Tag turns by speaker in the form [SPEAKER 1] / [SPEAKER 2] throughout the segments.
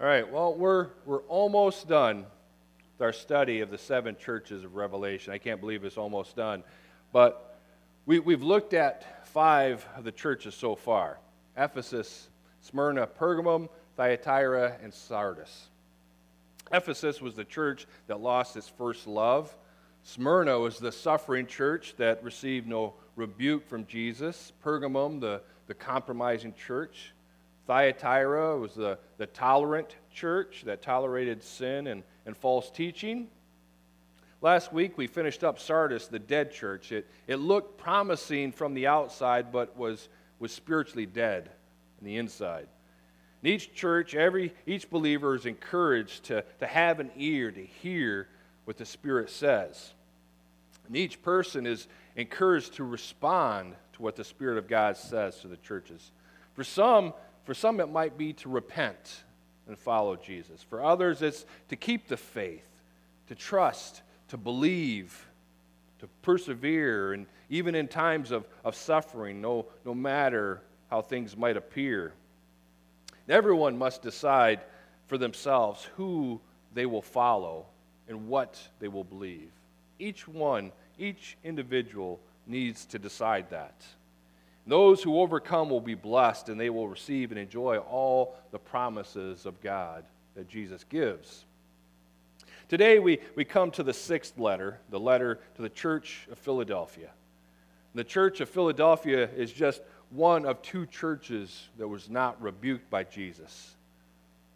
[SPEAKER 1] All right, well, we're, we're almost done with our study of the seven churches of Revelation. I can't believe it's almost done. But we, we've looked at five of the churches so far Ephesus, Smyrna, Pergamum, Thyatira, and Sardis. Ephesus was the church that lost its first love. Smyrna was the suffering church that received no rebuke from Jesus. Pergamum, the, the compromising church. Thyatira was the, the tolerant church that tolerated sin and, and false teaching. Last week we finished up Sardis, the dead church. It, it looked promising from the outside, but was, was spiritually dead on the inside. In each church, every, each believer is encouraged to, to have an ear to hear what the Spirit says. And each person is encouraged to respond to what the Spirit of God says to the churches. For some, for some, it might be to repent and follow Jesus. For others, it's to keep the faith, to trust, to believe, to persevere, and even in times of, of suffering, no, no matter how things might appear. Everyone must decide for themselves who they will follow and what they will believe. Each one, each individual needs to decide that. Those who overcome will be blessed and they will receive and enjoy all the promises of God that Jesus gives. Today, we, we come to the sixth letter, the letter to the Church of Philadelphia. The Church of Philadelphia is just one of two churches that was not rebuked by Jesus.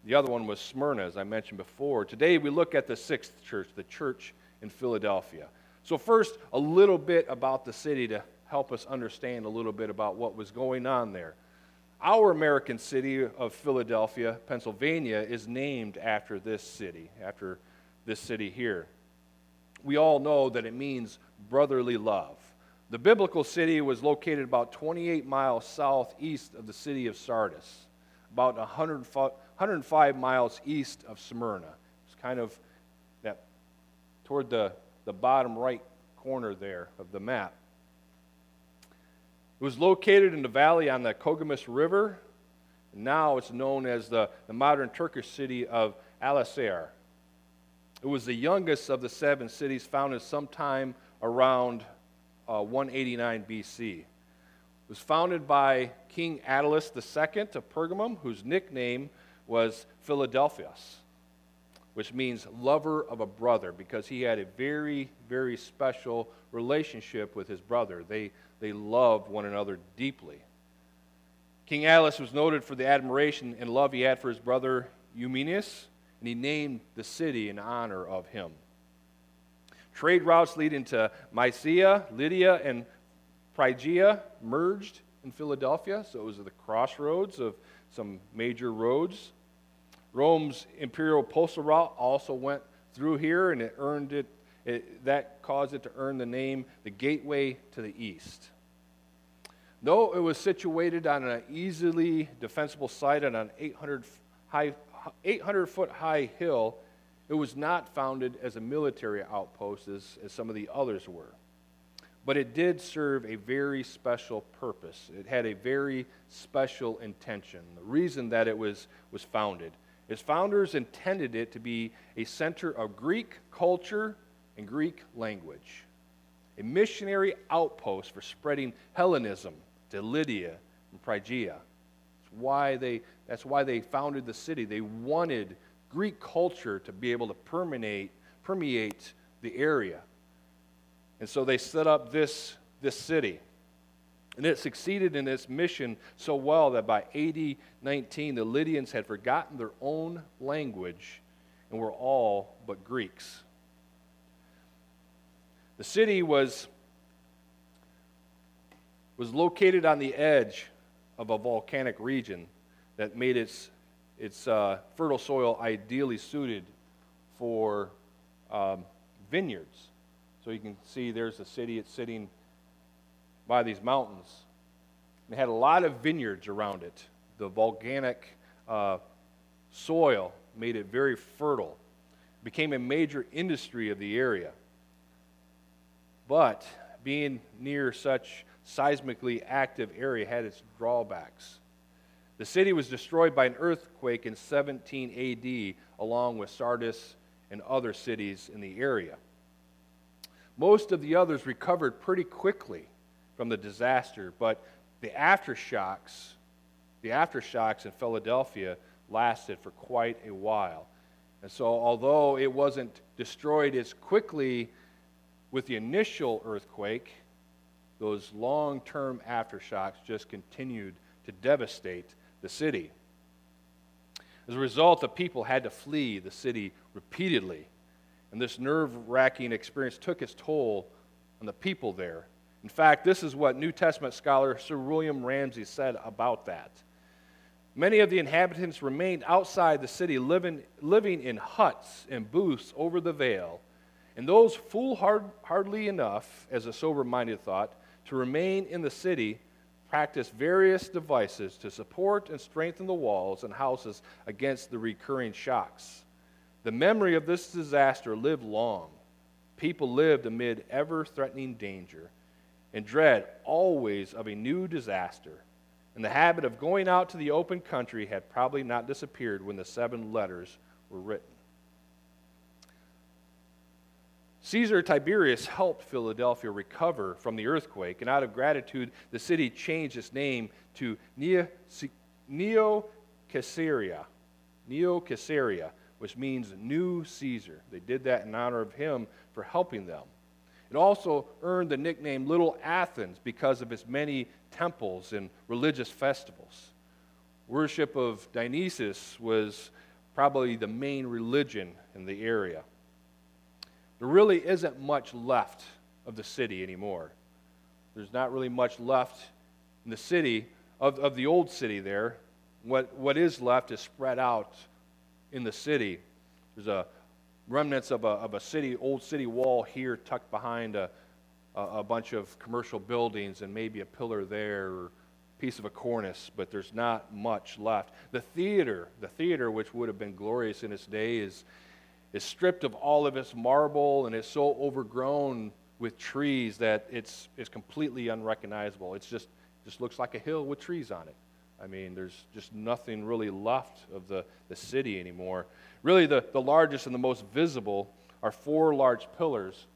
[SPEAKER 1] The other one was Smyrna, as I mentioned before. Today, we look at the sixth church, the church in Philadelphia. So, first, a little bit about the city to help us understand a little bit about what was going on there. Our American city of Philadelphia, Pennsylvania, is named after this city, after this city here. We all know that it means brotherly love. The biblical city was located about 28 miles southeast of the city of Sardis, about 105 miles east of Smyrna. It's kind of that toward the, the bottom right corner there of the map. It was located in the valley on the Kogamus River. Now it's known as the, the modern Turkish city of Alaşehir. It was the youngest of the seven cities founded sometime around uh, 189 BC. It was founded by King Attalus II of Pergamum, whose nickname was Philadelphus, which means lover of a brother, because he had a very, very special relationship with his brother. They, they loved one another deeply. King Attalus was noted for the admiration and love he had for his brother Eumenes, and he named the city in honor of him. Trade routes leading to Mysia, Lydia, and Phrygia merged in Philadelphia, so it was the crossroads of some major roads. Rome's imperial postal route also went through here, and it earned it it, that caused it to earn the name the Gateway to the East. Though it was situated on an easily defensible site on an 800, high, 800 foot high hill, it was not founded as a military outpost as, as some of the others were. But it did serve a very special purpose. It had a very special intention. The reason that it was, was founded. Its founders intended it to be a center of Greek culture and Greek language, a missionary outpost for spreading Hellenism to Lydia and Phrygia. That's why they, that's why they founded the city. They wanted Greek culture to be able to permeate, permeate the area. And so they set up this, this city. And it succeeded in its mission so well that by AD 19, the Lydians had forgotten their own language and were all but Greeks. The city was, was located on the edge of a volcanic region that made its, its uh, fertile soil ideally suited for um, vineyards. So you can see there's a city, it's sitting by these mountains. It had a lot of vineyards around it. The volcanic uh, soil made it very fertile. It became a major industry of the area. But being near such seismically active area had its drawbacks. The city was destroyed by an earthquake in 17 AD, along with Sardis and other cities in the area. Most of the others recovered pretty quickly from the disaster, but the aftershocks, the aftershocks in Philadelphia lasted for quite a while. And so, although it wasn't destroyed as quickly with the initial earthquake, those long term aftershocks just continued to devastate the city. As a result, the people had to flee the city repeatedly. And this nerve wracking experience took its toll on the people there. In fact, this is what New Testament scholar Sir William Ramsay said about that. Many of the inhabitants remained outside the city, living, living in huts and booths over the vale. And those foolhardily enough, as a sober minded thought, to remain in the city practiced various devices to support and strengthen the walls and houses against the recurring shocks. The memory of this disaster lived long. People lived amid ever threatening danger and dread always of a new disaster and the habit of going out to the open country had probably not disappeared when the seven letters were written. Caesar Tiberius helped Philadelphia recover from the earthquake, and out of gratitude, the city changed its name to Neo Caesarea, Neo Caesarea, which means New Caesar. They did that in honor of him for helping them. It also earned the nickname Little Athens because of its many temples and religious festivals. Worship of Dionysus was probably the main religion in the area. There really isn't much left of the city anymore. There's not really much left in the city, of, of the old city there. What, what is left is spread out in the city. There's a remnants of a, of a city, old city wall here tucked behind a, a, bunch of commercial buildings and maybe a pillar there or piece of a cornice, but there's not much left. The theater, the theater which would have been glorious in its day, is, is stripped of all of its marble and is so overgrown with trees that it's, it's completely unrecognizable. It's just, just looks like a hill with trees on it. I mean, there's just nothing really left of the, the city anymore. Really, the, the largest and the most visible are four large pillars.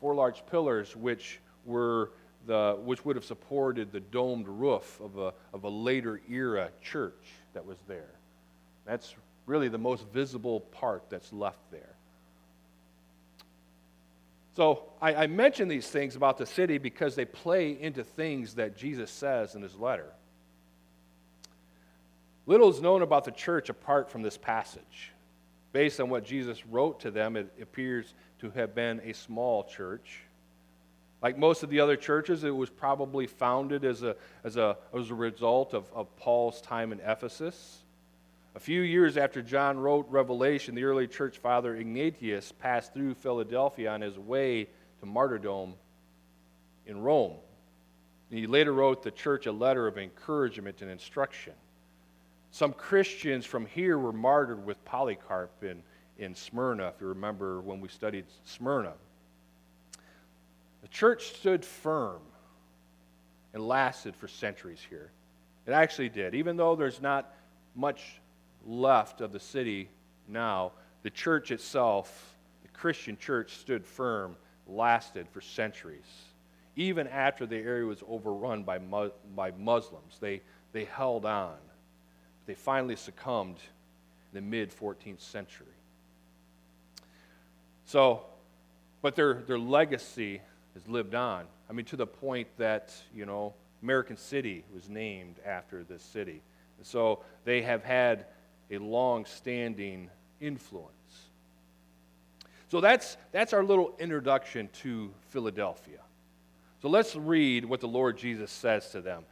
[SPEAKER 1] Four large pillars which were the, which would have supported the domed roof of a, of a later era church that was there. That's really the most visible part that's left there. So I, I mention these things about the city because they play into things that Jesus says in his letter. Little is known about the church apart from this passage. Based on what Jesus wrote to them, it appears to have been a small church. Like most of the other churches, it was probably founded as a, as a, as a result of, of Paul's time in Ephesus. A few years after John wrote Revelation, the early church father Ignatius passed through Philadelphia on his way to martyrdom in Rome. He later wrote the church a letter of encouragement and instruction. Some Christians from here were martyred with Polycarp in, in Smyrna, if you remember when we studied Smyrna. The church stood firm and lasted for centuries here. It actually did. Even though there's not much left of the city now, the church itself, the Christian church, stood firm, lasted for centuries. Even after the area was overrun by, by Muslims, they, they held on. They finally succumbed in the mid 14th century. So, but their, their legacy has lived on. I mean, to the point that, you know, American City was named after this city. And so they have had a long standing influence. So that's, that's our little introduction to Philadelphia. So let's read what the Lord Jesus says to them.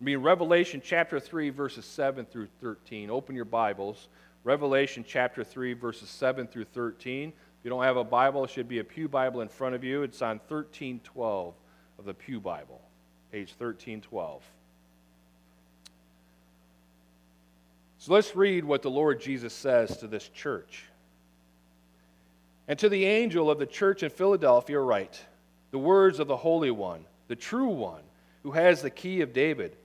[SPEAKER 1] I mean, Revelation chapter 3, verses 7 through 13. Open your Bibles. Revelation chapter 3, verses 7 through 13. If you don't have a Bible, it should be a Pew Bible in front of you. It's on 1312 of the Pew Bible, page 1312. So let's read what the Lord Jesus says to this church. And to the angel of the church in Philadelphia, write the words of the Holy One, the true One, who has the key of David.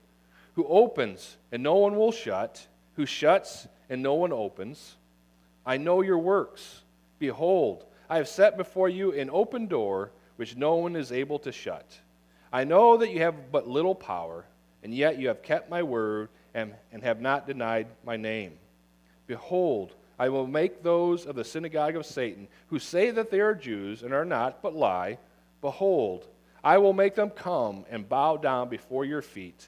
[SPEAKER 1] Who opens and no one will shut, who shuts and no one opens. I know your works. Behold, I have set before you an open door which no one is able to shut. I know that you have but little power, and yet you have kept my word and, and have not denied my name. Behold, I will make those of the synagogue of Satan who say that they are Jews and are not, but lie. Behold, I will make them come and bow down before your feet,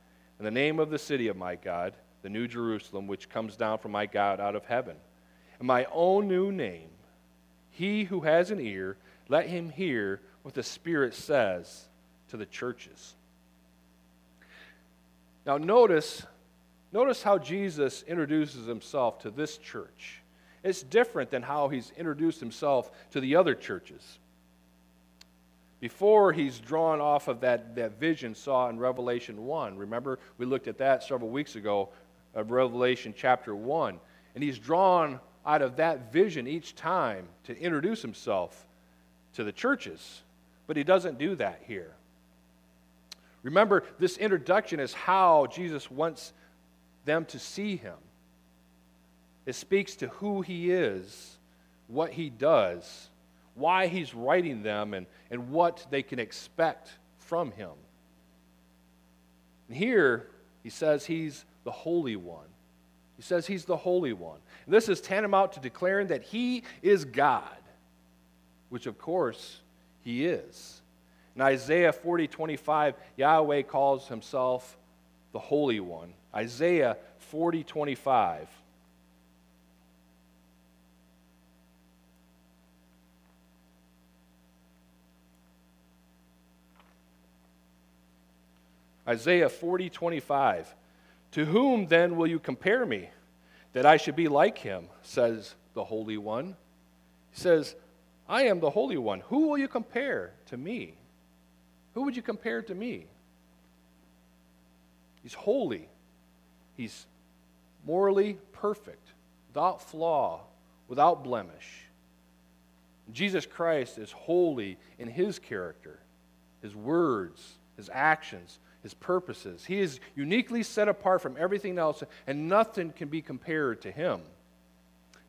[SPEAKER 1] and the name of the city of my God the new Jerusalem, which comes down from my God out of heaven. And my own new name, he who has an ear, let him hear what the Spirit says to the churches. Now notice, notice how Jesus introduces himself to this church. It's different than how he's introduced himself to the other churches. Before he's drawn off of that, that vision saw in Revelation 1. Remember, we looked at that several weeks ago of Revelation chapter 1. And he's drawn out of that vision each time to introduce himself to the churches. But he doesn't do that here. Remember, this introduction is how Jesus wants them to see him. It speaks to who he is, what he does, why he's writing them, and, and what they can expect from him. And here, he says he's the Holy One. He says he's the Holy One. And this is tantamount to declaring that he is God, which of course he is. In Isaiah 40 25, Yahweh calls himself the Holy One. Isaiah 40 25. Isaiah 40 25. To whom then will you compare me, that I should be like him, says the Holy One? He says, I am the Holy One. Who will you compare to me? Who would you compare to me? He's holy. He's morally perfect, without flaw, without blemish. Jesus Christ is holy in his character, his words, his actions, his purposes. He is uniquely set apart from everything else, and nothing can be compared to him.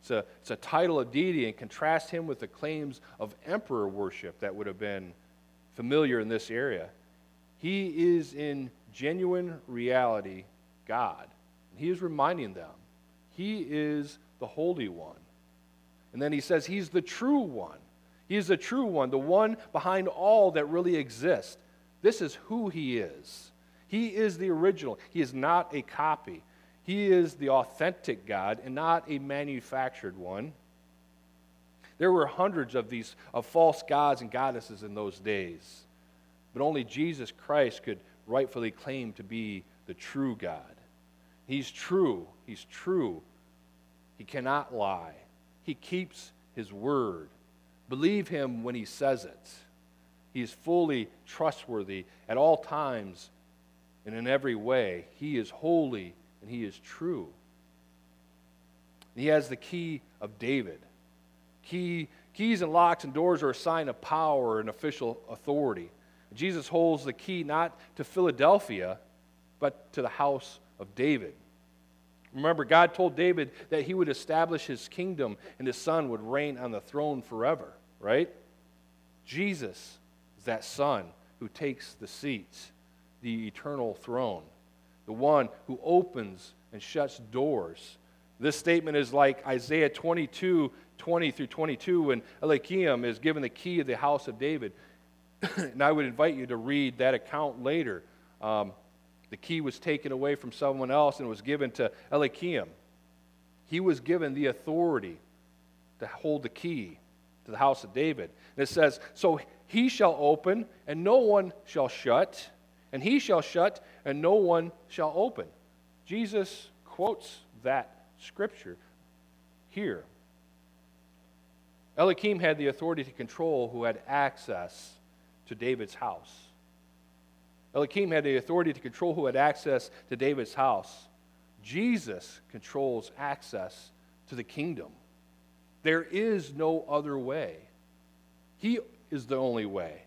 [SPEAKER 1] It's a, it's a title of deity, and contrast him with the claims of emperor worship that would have been familiar in this area. He is in genuine reality God. And He is reminding them He is the Holy One. And then he says He's the true one. He is the true one, the one behind all that really exists. This is who he is. He is the original. He is not a copy. He is the authentic God and not a manufactured one. There were hundreds of these of false gods and goddesses in those days. But only Jesus Christ could rightfully claim to be the true God. He's true. He's true. He cannot lie. He keeps his word. Believe him when he says it. He is fully trustworthy at all times and in every way. He is holy and he is true. He has the key of David. Key, keys and locks and doors are a sign of power and official authority. Jesus holds the key not to Philadelphia, but to the house of David. Remember, God told David that he would establish his kingdom and his son would reign on the throne forever, right? Jesus that Son who takes the seats, the eternal throne, the one who opens and shuts doors. This statement is like Isaiah 22 20 through 22 when Eliakim is given the key of the house of David. and I would invite you to read that account later. Um, the key was taken away from someone else and was given to Eliakim. He was given the authority to hold the key to the house of David. And it says, So he shall open, and no one shall shut, and he shall shut, and no one shall open. Jesus quotes that scripture here. Eliakim had the authority to control who had access to David's house. Eliakim had the authority to control who had access to David's house. Jesus controls access to the kingdom. There is no other way. He is the only way.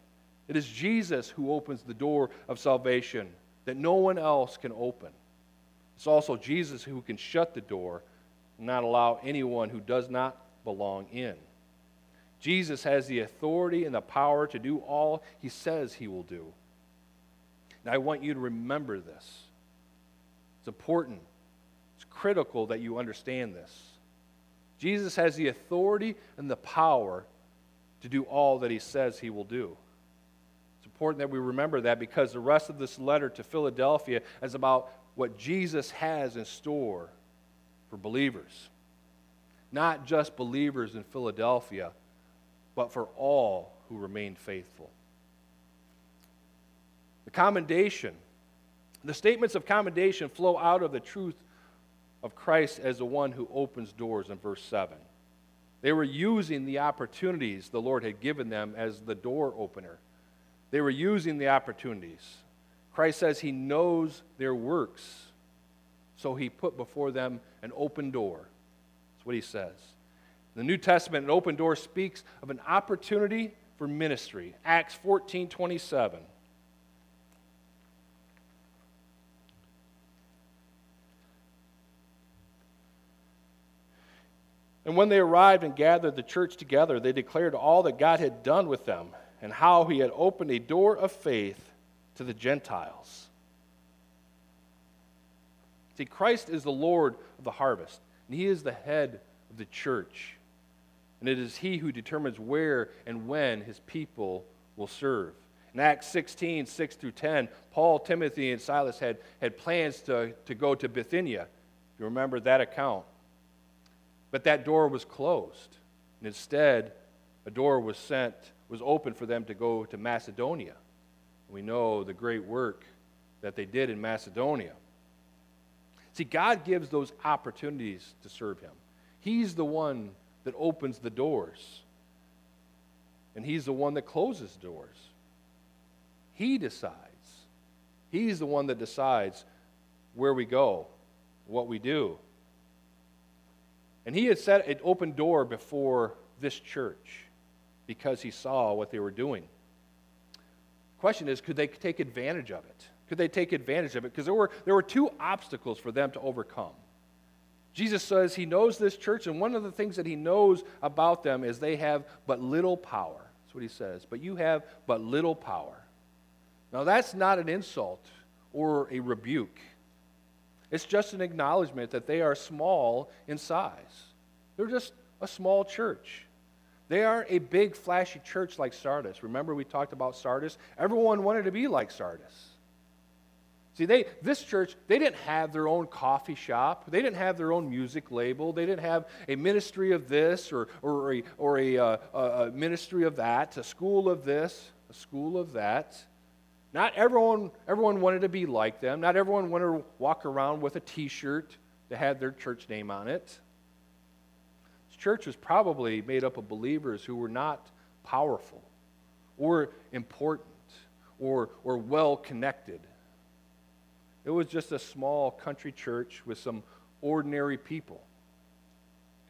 [SPEAKER 1] It is Jesus who opens the door of salvation that no one else can open. It's also Jesus who can shut the door and not allow anyone who does not belong in. Jesus has the authority and the power to do all he says he will do. And I want you to remember this. It's important, it's critical that you understand this. Jesus has the authority and the power to do all that he says he will do. It's important that we remember that because the rest of this letter to Philadelphia is about what Jesus has in store for believers. Not just believers in Philadelphia, but for all who remain faithful. The commendation, the statements of commendation flow out of the truth of Christ as the one who opens doors in verse 7. They were using the opportunities the Lord had given them as the door opener. They were using the opportunities. Christ says he knows their works, so he put before them an open door. That's what he says. In the New Testament, an open door speaks of an opportunity for ministry. Acts 14 27. And when they arrived and gathered the church together, they declared all that God had done with them and how he had opened a door of faith to the Gentiles. See, Christ is the Lord of the harvest, and he is the head of the church. And it is he who determines where and when his people will serve. In Acts 16, 6 through 10, Paul, Timothy, and Silas had, had plans to, to go to Bithynia. If you remember that account. But that door was closed. And instead, a door was sent, was open for them to go to Macedonia. We know the great work that they did in Macedonia. See, God gives those opportunities to serve Him. He's the one that opens the doors, and He's the one that closes doors. He decides. He's the one that decides where we go, what we do. And He had set an open door before this church because He saw what they were doing. The question is could they take advantage of it? Could they take advantage of it? Because there were, there were two obstacles for them to overcome. Jesus says he knows this church, and one of the things that he knows about them is they have but little power. That's what he says. But you have but little power. Now, that's not an insult or a rebuke, it's just an acknowledgement that they are small in size. They're just a small church. They aren't a big, flashy church like Sardis. Remember, we talked about Sardis? Everyone wanted to be like Sardis. See, they, this church, they didn't have their own coffee shop. They didn't have their own music label. They didn't have a ministry of this or, or, a, or a, uh, a ministry of that, a school of this, a school of that. Not everyone, everyone wanted to be like them. Not everyone wanted to walk around with a t shirt that had their church name on it. This church was probably made up of believers who were not powerful or important or, or well connected. It was just a small country church with some ordinary people.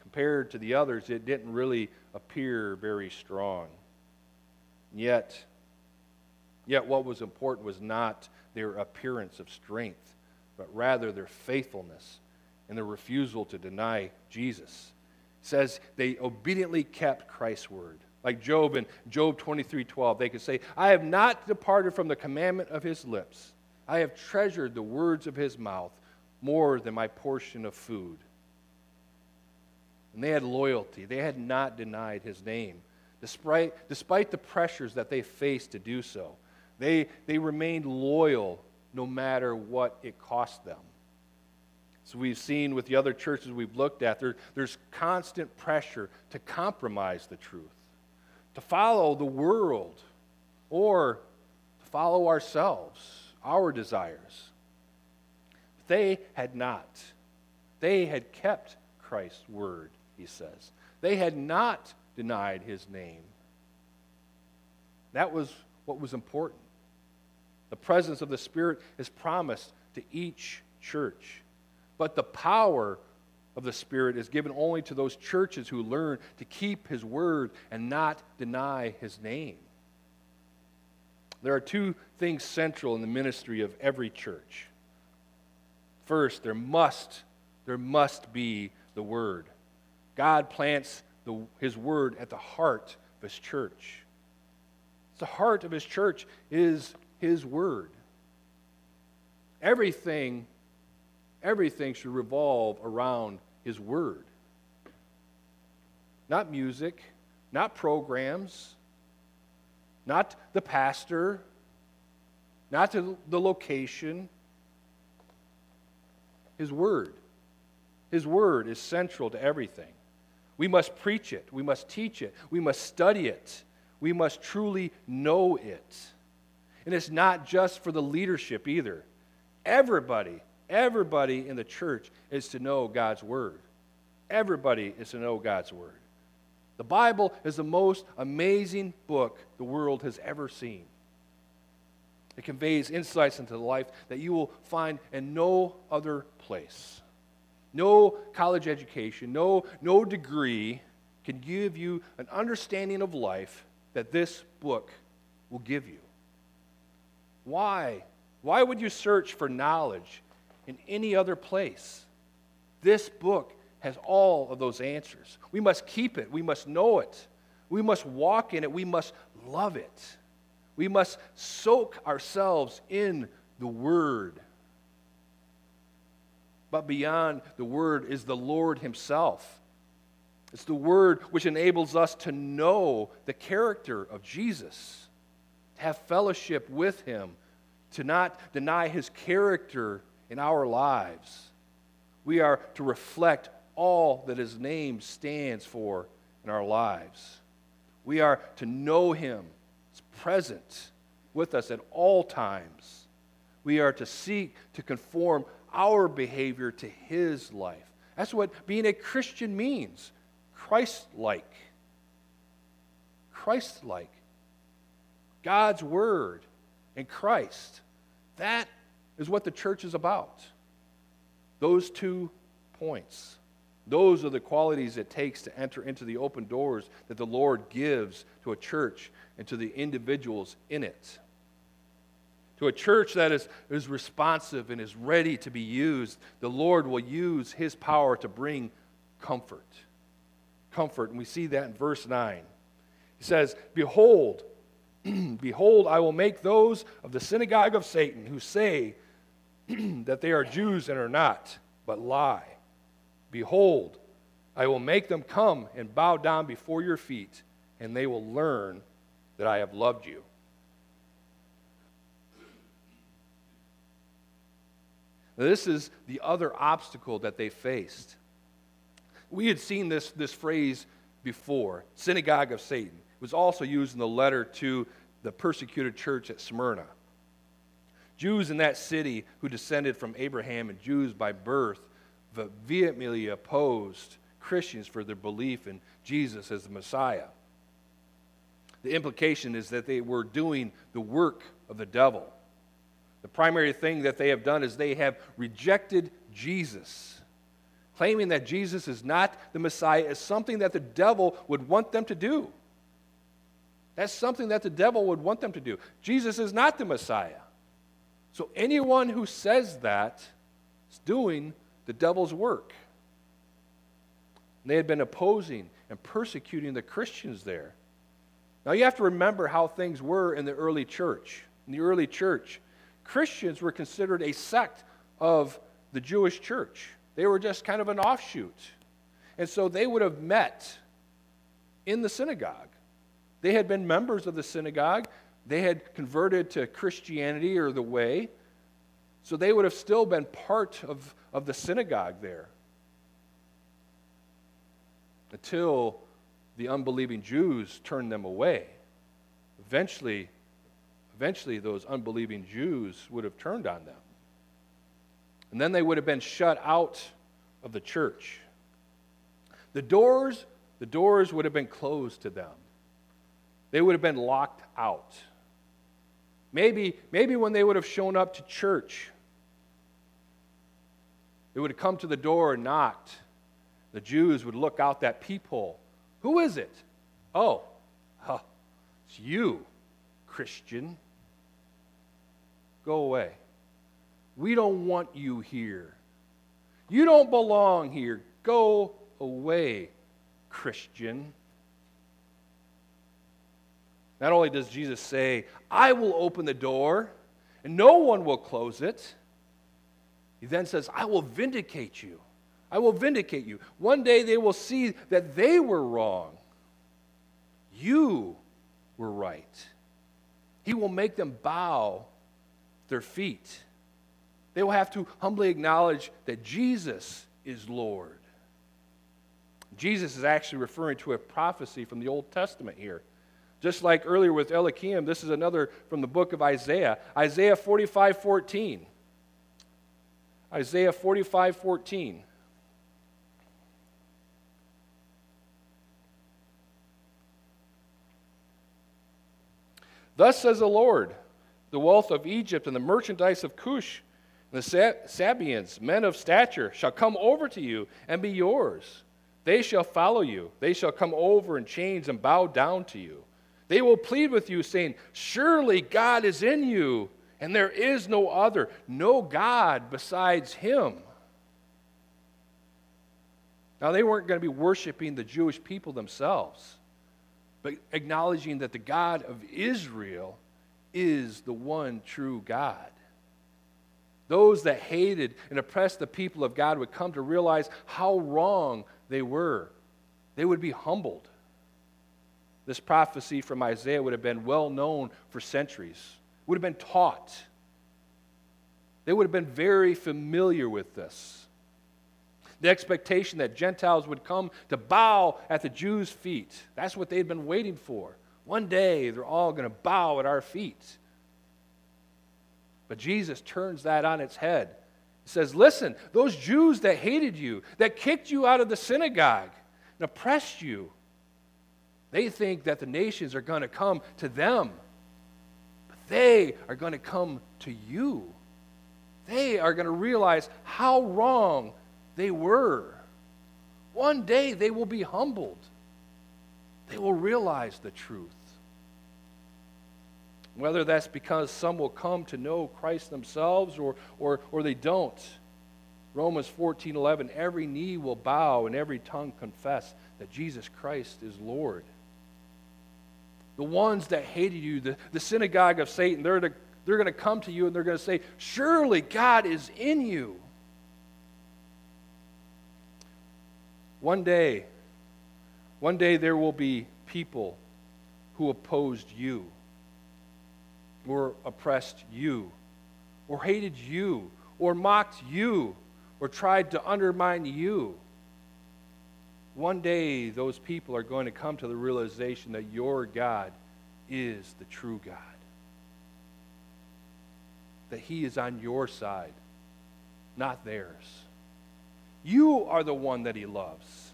[SPEAKER 1] Compared to the others, it didn't really appear very strong. Yet, yet what was important was not their appearance of strength, but rather their faithfulness and their refusal to deny Jesus. It says they obediently kept Christ's word. Like Job in Job 23 12, they could say, I have not departed from the commandment of his lips. I have treasured the words of his mouth more than my portion of food. And they had loyalty. They had not denied his name. Despite, despite the pressures that they faced to do so, they, they remained loyal no matter what it cost them. So we've seen with the other churches we've looked at, there, there's constant pressure to compromise the truth, to follow the world, or to follow ourselves our desires. But They had not. They had kept Christ's word, he says. They had not denied his name. That was what was important. The presence of the Spirit is promised to each church. But the power of the Spirit is given only to those churches who learn to keep His word and not deny His name. There are two things central in the ministry of every church. First, there must, there must be the Word. God plants the, His Word at the heart of His church. The heart of His church is His Word. Everything, everything should revolve around His Word. Not music, not programs, not the pastor, not the location. His Word. His Word is central to everything. We must preach it, we must teach it, we must study it, we must truly know it. And it's not just for the leadership either. Everybody, everybody in the church is to know God's Word. Everybody is to know God's Word. The Bible is the most amazing book the world has ever seen. It conveys insights into life that you will find in no other place. No college education, no, no degree can give you an understanding of life that this book will give you. Why? Why would you search for knowledge in any other place? This book has all of those answers. We must keep it, we must know it, we must walk in it, we must love it. We must soak ourselves in the Word. But beyond the Word is the Lord Himself. It's the Word which enables us to know the character of Jesus, have fellowship with Him, to not deny His character in our lives. We are to reflect all that His name stands for in our lives. We are to know Him present with us at all times. We are to seek to conform our behavior to His life. That's what being a Christian means Christ like. Christ like. God's Word and Christ. That is what the church is about. Those two points. Those are the qualities it takes to enter into the open doors that the Lord gives to a church and to the individuals in it. To a church that is, is responsive and is ready to be used, the Lord will use his power to bring comfort. Comfort. And we see that in verse 9. He says, Behold, behold, I will make those of the synagogue of Satan who say that they are Jews and are not, but lie. Behold, I will make them come and bow down before your feet, and they will learn that I have loved you. This is the other obstacle that they faced. We had seen this, this phrase before synagogue of Satan. It was also used in the letter to the persecuted church at Smyrna. Jews in that city who descended from Abraham and Jews by birth vehemently opposed Christians for their belief in Jesus as the Messiah. The implication is that they were doing the work of the devil. The primary thing that they have done is they have rejected Jesus, claiming that Jesus is not the Messiah is something that the devil would want them to do. That's something that the devil would want them to do. Jesus is not the Messiah. So anyone who says that is doing the devil's work. And they had been opposing and persecuting the Christians there. Now you have to remember how things were in the early church. In the early church, Christians were considered a sect of the Jewish church. They were just kind of an offshoot. And so they would have met in the synagogue. They had been members of the synagogue, they had converted to Christianity or the way. So they would have still been part of, of the synagogue there. Until the unbelieving Jews turned them away. Eventually, eventually those unbelieving Jews would have turned on them. And then they would have been shut out of the church. The doors, the doors would have been closed to them. They would have been locked out. Maybe, maybe when they would have shown up to church, they would have come to the door and knocked. The Jews would look out that peephole. Who is it? Oh, huh, it's you, Christian. Go away. We don't want you here. You don't belong here. Go away, Christian. Not only does Jesus say, I will open the door and no one will close it, he then says, I will vindicate you. I will vindicate you. One day they will see that they were wrong. You were right. He will make them bow their feet. They will have to humbly acknowledge that Jesus is Lord. Jesus is actually referring to a prophecy from the Old Testament here. Just like earlier with Eliakim, this is another from the book of Isaiah. Isaiah 45 14. Isaiah 45 14. Thus says the Lord the wealth of Egypt and the merchandise of Cush and the Sabeans, men of stature, shall come over to you and be yours. They shall follow you. They shall come over in chains and bow down to you. They will plead with you, saying, Surely God is in you, and there is no other, no God besides him. Now, they weren't going to be worshiping the Jewish people themselves, but acknowledging that the God of Israel is the one true God. Those that hated and oppressed the people of God would come to realize how wrong they were. They would be humbled. This prophecy from Isaiah would have been well known for centuries, would have been taught. They would have been very familiar with this. The expectation that Gentiles would come to bow at the Jews' feet. That's what they'd been waiting for. One day, they're all going to bow at our feet. But Jesus turns that on its head. He says, Listen, those Jews that hated you, that kicked you out of the synagogue and oppressed you, they think that the nations are going to come to them. But they are going to come to you. They are going to realize how wrong they were. One day they will be humbled. They will realize the truth. Whether that's because some will come to know Christ themselves or, or, or they don't. Romans 14 11, every knee will bow and every tongue confess that Jesus Christ is Lord. The ones that hated you, the, the synagogue of Satan, they're, to, they're going to come to you and they're going to say, Surely God is in you. One day, one day there will be people who opposed you or oppressed you, or hated you, or mocked you, or tried to undermine you. One day, those people are going to come to the realization that your God is the true God, that He is on your side, not theirs. You are the one that He loves.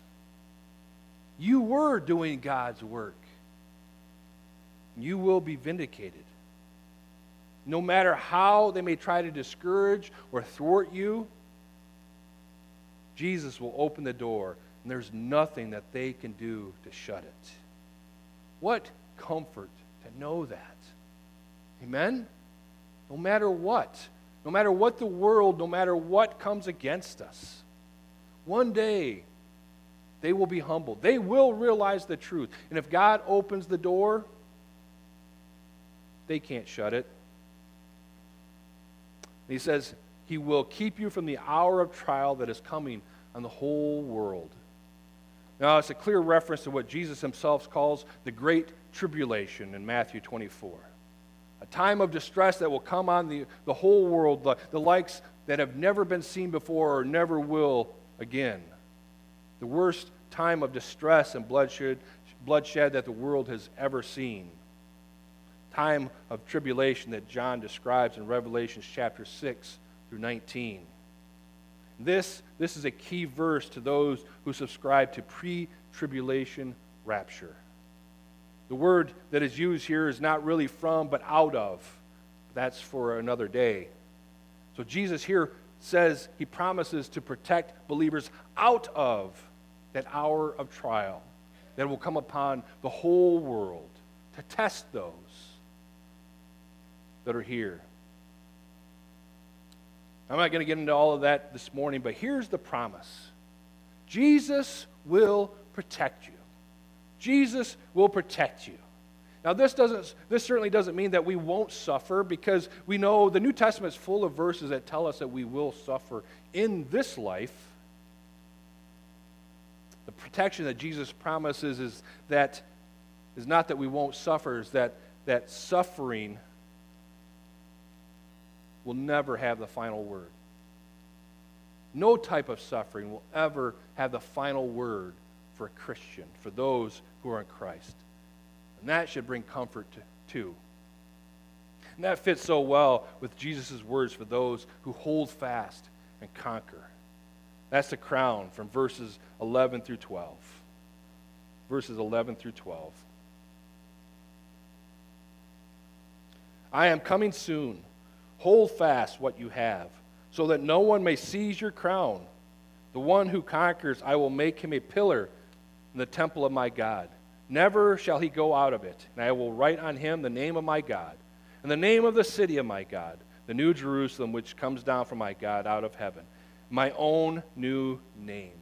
[SPEAKER 1] You were doing God's work. You will be vindicated. No matter how they may try to discourage or thwart you, Jesus will open the door, and there's nothing that they can do to shut it. What comfort to know that. Amen? No matter what, no matter what the world, no matter what comes against us, one day they will be humbled. They will realize the truth. And if God opens the door, they can't shut it. he says, He will keep you from the hour of trial that is coming on the whole world. Now, it's a clear reference to what Jesus himself calls the Great Tribulation in Matthew 24. A time of distress that will come on the, the whole world, the, the likes that have never been seen before or never will again. The worst time of distress and bloodshed, bloodshed that the world has ever seen time of tribulation that John describes in Revelation chapter 6 through 19. This, this is a key verse to those who subscribe to pre tribulation rapture. The word that is used here is not really from, but out of. That's for another day. So Jesus here says he promises to protect believers out of that hour of trial that will come upon the whole world to test those that are here. I'm not going to get into all of that this morning, but here's the promise Jesus will protect you. Jesus will protect you. Now, this, doesn't, this certainly doesn't mean that we won't suffer because we know the New Testament is full of verses that tell us that we will suffer in this life. The protection that Jesus promises is that is not that we won't suffer, is that, that suffering will never have the final word. No type of suffering will ever have the final word for a Christian, for those who are in Christ. And that should bring comfort to, too. And that fits so well with Jesus' words for those who hold fast and conquer. That's the crown from verses 11 through 12. Verses 11 through 12. I am coming soon. Hold fast what you have, so that no one may seize your crown. The one who conquers, I will make him a pillar in the temple of my God. Never shall he go out of it. And I will write on him the name of my God, and the name of the city of my God, the new Jerusalem, which comes down from my God out of heaven, my own new name.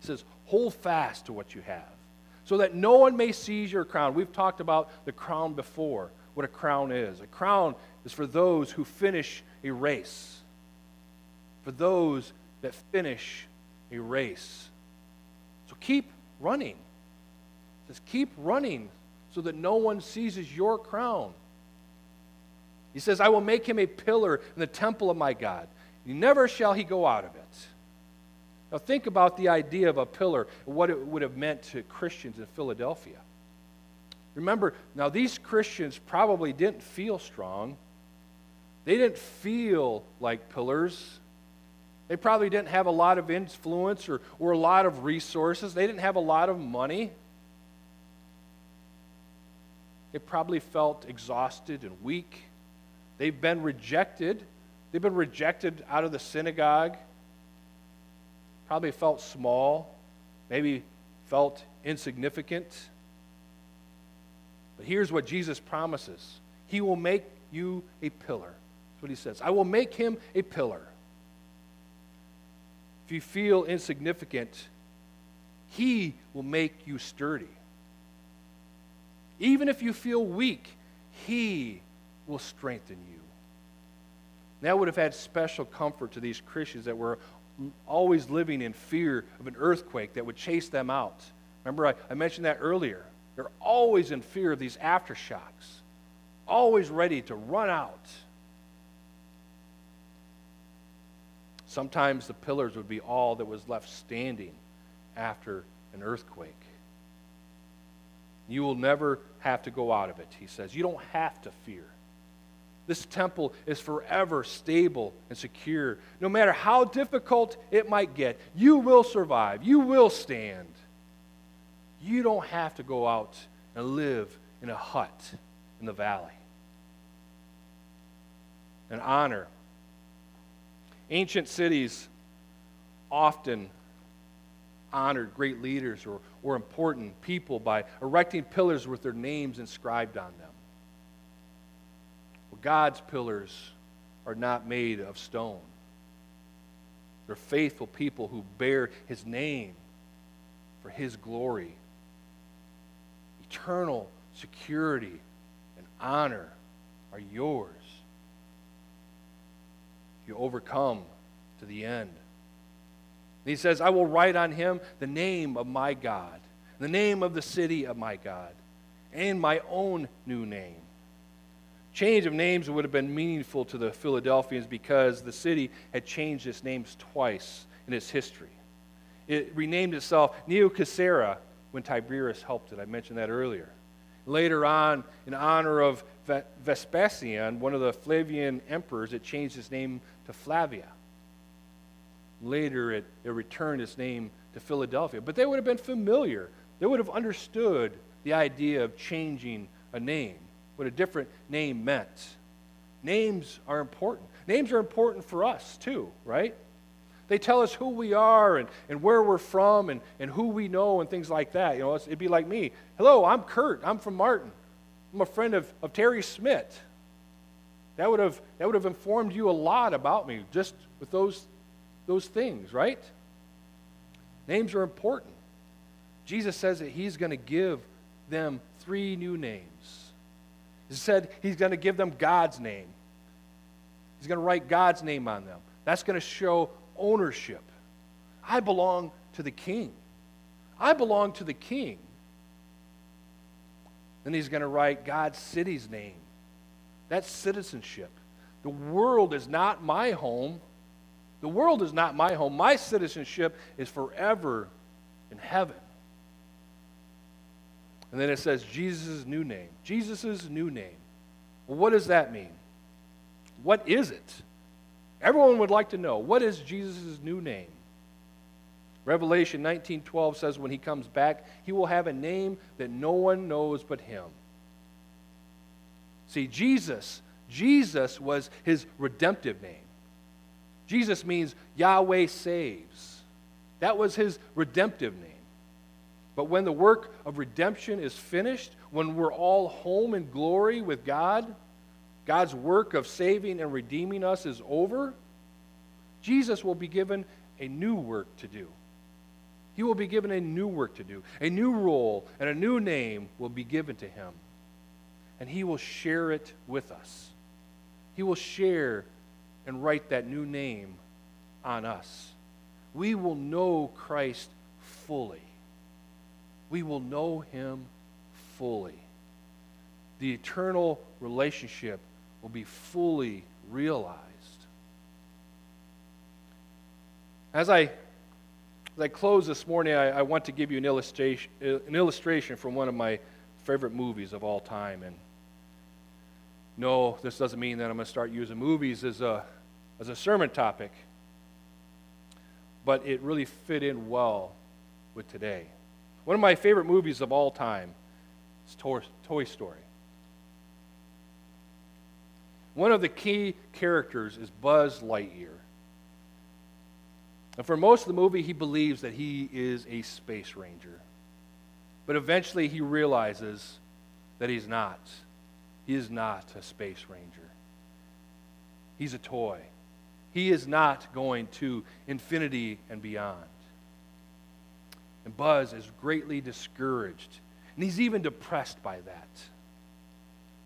[SPEAKER 1] He says, Hold fast to what you have, so that no one may seize your crown. We've talked about the crown before, what a crown is. A crown is for those who finish a race, for those that finish a race. So keep running. It says, Keep running so that no one seizes your crown. He says, I will make him a pillar in the temple of my God. Never shall he go out of it. Now, think about the idea of a pillar what it would have meant to Christians in Philadelphia. Remember, now these Christians probably didn't feel strong. They didn't feel like pillars. They probably didn't have a lot of influence or, or a lot of resources. They didn't have a lot of money. They probably felt exhausted and weak. They've been rejected. They've been rejected out of the synagogue. Probably felt small, maybe felt insignificant. But here's what Jesus promises He will make you a pillar. That's what He says. I will make him a pillar if you feel insignificant, He will make you sturdy. Even if you feel weak, He will strengthen you. That would have had special comfort to these Christians that were always living in fear of an earthquake that would chase them out. Remember, I, I mentioned that earlier. They're always in fear of these aftershocks, always ready to run out. Sometimes the pillars would be all that was left standing after an earthquake. You will never have to go out of it, he says. You don't have to fear. This temple is forever stable and secure. No matter how difficult it might get, you will survive. You will stand. You don't have to go out and live in a hut in the valley. And honor Ancient cities often honored great leaders or, or important people by erecting pillars with their names inscribed on them. Well, God's pillars are not made of stone. They're faithful people who bear his name for his glory. Eternal security and honor are yours you overcome to the end. And he says, I will write on him the name of my God, the name of the city of my God, and my own new name. Change of names would have been meaningful to the Philadelphians because the city had changed its names twice in its history. It renamed itself Neo when Tiberius helped it. I mentioned that earlier. Later on, in honor of Vespasian, one of the Flavian emperors, it changed its name to Flavia. Later, it, it returned its name to Philadelphia. But they would have been familiar. They would have understood the idea of changing a name, what a different name meant. Names are important. Names are important for us, too, right? They tell us who we are and, and where we're from and, and who we know and things like that. You know, it'd be like me. Hello, I'm Kurt. I'm from Martin. I'm a friend of, of Terry Smith. That would, have, that would have informed you a lot about me just with those, those things, right? Names are important. Jesus says that he's going to give them three new names. He said he's going to give them God's name. He's going to write God's name on them. That's going to show ownership. I belong to the king. I belong to the king. Then he's going to write God's city's name. That's citizenship. The world is not my home. The world is not my home. My citizenship is forever in heaven. And then it says Jesus' new name. Jesus' new name. Well, what does that mean? What is it? Everyone would like to know what is Jesus' new name? Revelation 19:12 says when he comes back, he will have a name that no one knows but him. See, Jesus, Jesus was his redemptive name. Jesus means Yahweh saves. That was his redemptive name. But when the work of redemption is finished, when we're all home in glory with God, God's work of saving and redeeming us is over, Jesus will be given a new work to do. He will be given a new work to do. A new role and a new name will be given to him. And he will share it with us. He will share and write that new name on us. We will know Christ fully. We will know him fully. The eternal relationship will be fully realized. As I, as I close this morning, I, I want to give you an illustration, an illustration from one of my favorite movies of all time. And no, this doesn't mean that I'm going to start using movies as a, as a sermon topic, but it really fit in well with today. One of my favorite movies of all time is Toy Story. One of the key characters is Buzz Lightyear. And for most of the movie, he believes that he is a space ranger. But eventually, he realizes that he's not. He is not a space ranger. He's a toy. He is not going to infinity and beyond. And Buzz is greatly discouraged, and he's even depressed by that.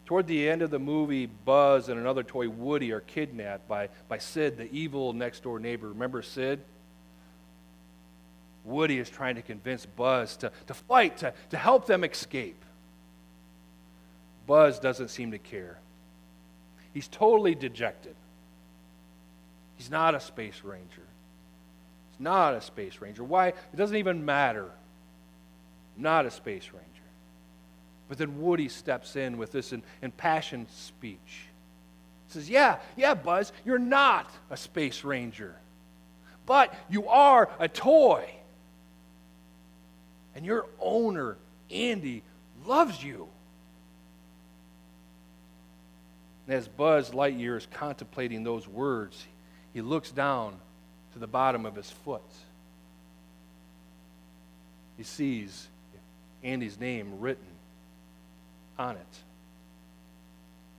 [SPEAKER 1] Toward the end of the movie, Buzz and another toy, Woody, are kidnapped by, by Sid, the evil next door neighbor. Remember Sid? Woody is trying to convince Buzz to, to fight, to, to help them escape. Buzz doesn't seem to care. He's totally dejected. He's not a space ranger. He's not a space ranger. Why? It doesn't even matter. Not a space ranger. But then Woody steps in with this impassioned speech. He says, Yeah, yeah, Buzz, you're not a space ranger, but you are a toy. And your owner, Andy, loves you. And as Buzz Lightyear is contemplating those words, he looks down to the bottom of his foot. He sees Andy's name written on it.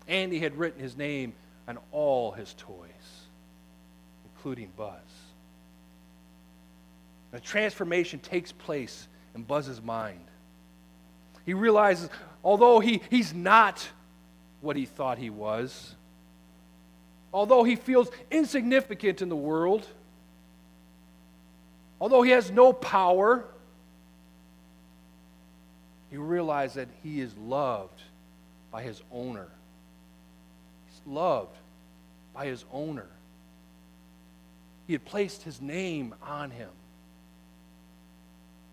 [SPEAKER 1] Andy had written his name on all his toys, including Buzz. The transformation takes place in Buzz's mind. He realizes, although he, he's not what he thought he was. Although he feels insignificant in the world, although he has no power, he realized that he is loved by his owner. He's loved by his owner. He had placed his name on him.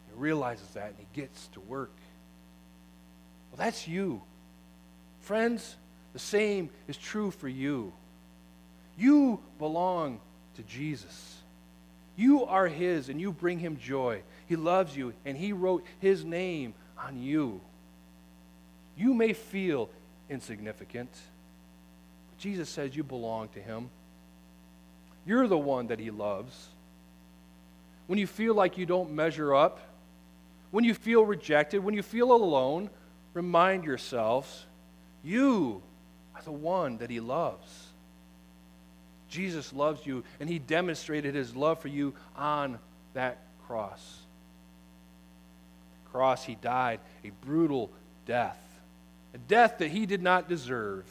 [SPEAKER 1] He realizes that and he gets to work. Well, that's you. Friends, the same is true for you. You belong to Jesus. You are His, and you bring Him joy. He loves you, and He wrote His name on you. You may feel insignificant, but Jesus says you belong to Him. You're the one that He loves. When you feel like you don't measure up, when you feel rejected, when you feel alone, remind yourselves you are the one that He loves. Jesus loves you, and He demonstrated His love for you on that cross. Cross, He died a brutal death, a death that He did not deserve,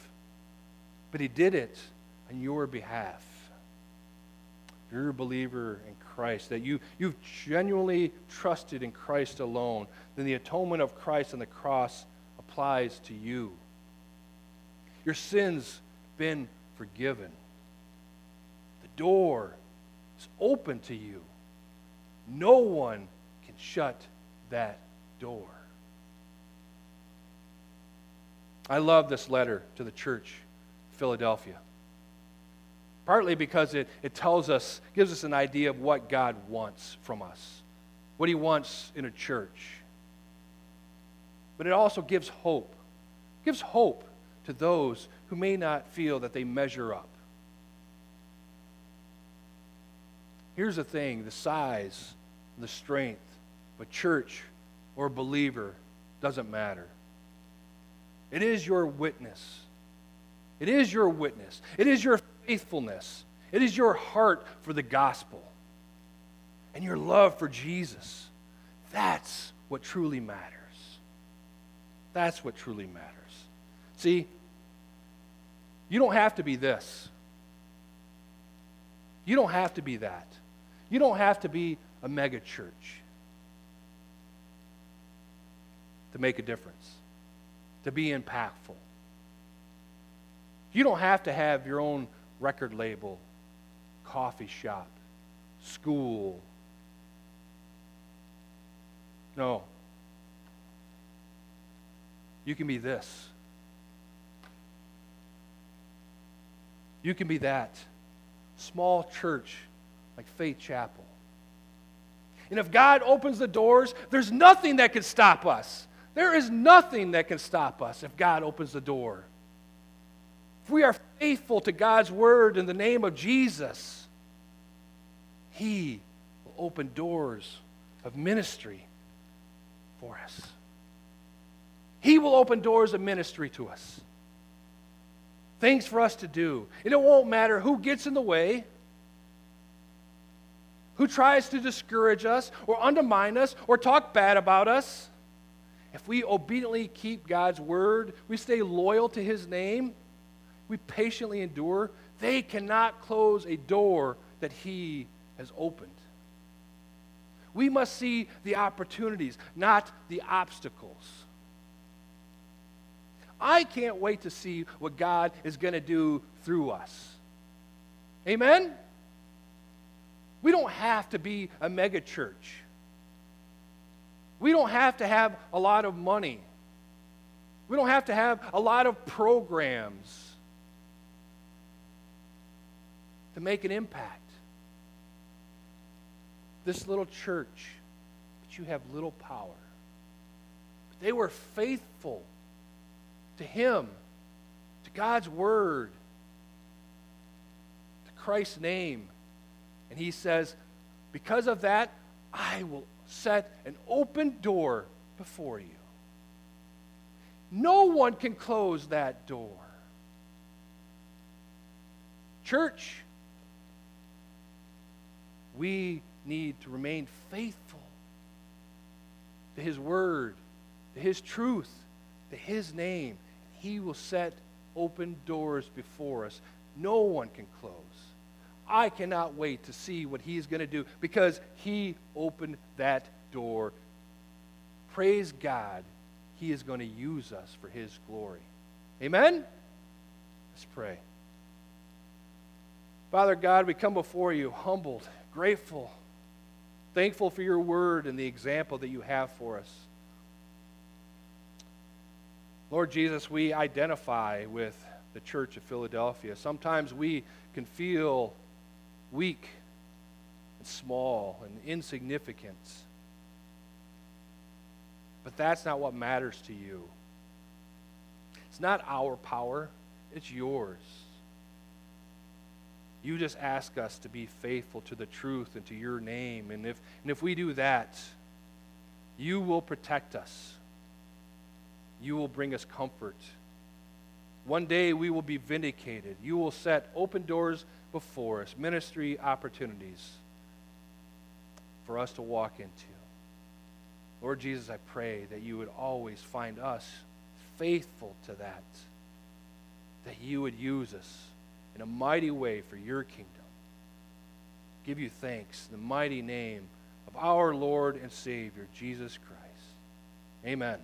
[SPEAKER 1] but He did it on your behalf. If you're a believer in Christ, that you, you've genuinely trusted in Christ alone, then the atonement of Christ on the cross applies to you. Your sins been forgiven The door is open to you. No one can shut that door. I love this letter to the church, Philadelphia. Partly because it, it tells us, gives us an idea of what God wants from us, what He wants in a church. But it also gives hope. Gives hope to those who may not feel that they measure up. Here's the thing the size, the strength of a church or believer doesn't matter. It is your witness. It is your witness. It is your faithfulness. It is your heart for the gospel and your love for Jesus. That's what truly matters. That's what truly matters. See, you don't have to be this. You don't have to be that. You don't have to be a mega church to make a difference, to be impactful. You don't have to have your own record label, coffee shop, school. No. You can be this. You can be that. Small church like Faith Chapel. And if God opens the doors, there's nothing that can stop us. There is nothing that can stop us if God opens the door. If we are faithful to God's word in the name of Jesus, He will open doors of ministry for us. He will open doors of ministry to us. Things for us to do. And it won't matter who gets in the way who tries to discourage us or undermine us or talk bad about us, if we obediently keep God's word, we stay loyal to his name, we patiently endure, they cannot close a door that he has opened. We must see the opportunities, not the obstacles. I can't wait to see what God is going to do through us. Amen? We don't have to be a mega church. We don't have to have a lot of money. We don't have to have a lot of programs to make an impact. This little church, but you have little power. But they were faithful to Him, to God's Word, to Christ's name. And he says, Because of that, I will set an open door before you. No one can close that door. Church, we need to remain faithful to His Word, to His truth, to His name. He will set open doors before us. No one can close. I cannot wait to see what he's going to do because he opened that door. Praise God, he is going to use us for his glory. Amen? Let's pray. Father God, we come before you humbled, grateful, thankful for your word and the example that you have for us. Lord Jesus, we identify with the church of Philadelphia. Sometimes we can feel weak and small and insignificant. But that's not what matters to you. It's not our power, it's yours. You just ask us to be faithful to the truth and to your name. And if, and if we do that, you will protect us. You will bring us comfort. One day we will be vindicated. You will set open doors before us, ministry opportunities for us to walk into. Lord Jesus, I pray that you would always find us faithful to that, that you would use us in a mighty way for your kingdom. Give you thanks in the mighty name of our Lord and Savior, Jesus Christ. Amen.